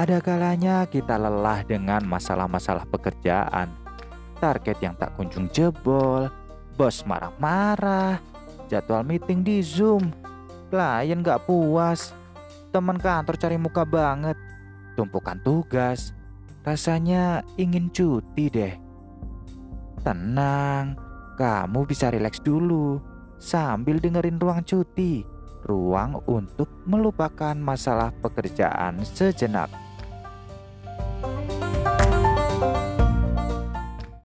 Ada kalanya kita lelah dengan masalah-masalah pekerjaan, target yang tak kunjung jebol, bos marah-marah, jadwal meeting di Zoom, klien gak puas, teman kantor cari muka banget, tumpukan tugas, rasanya ingin cuti deh. Tenang, kamu bisa rileks dulu sambil dengerin ruang cuti, ruang untuk melupakan masalah pekerjaan sejenak.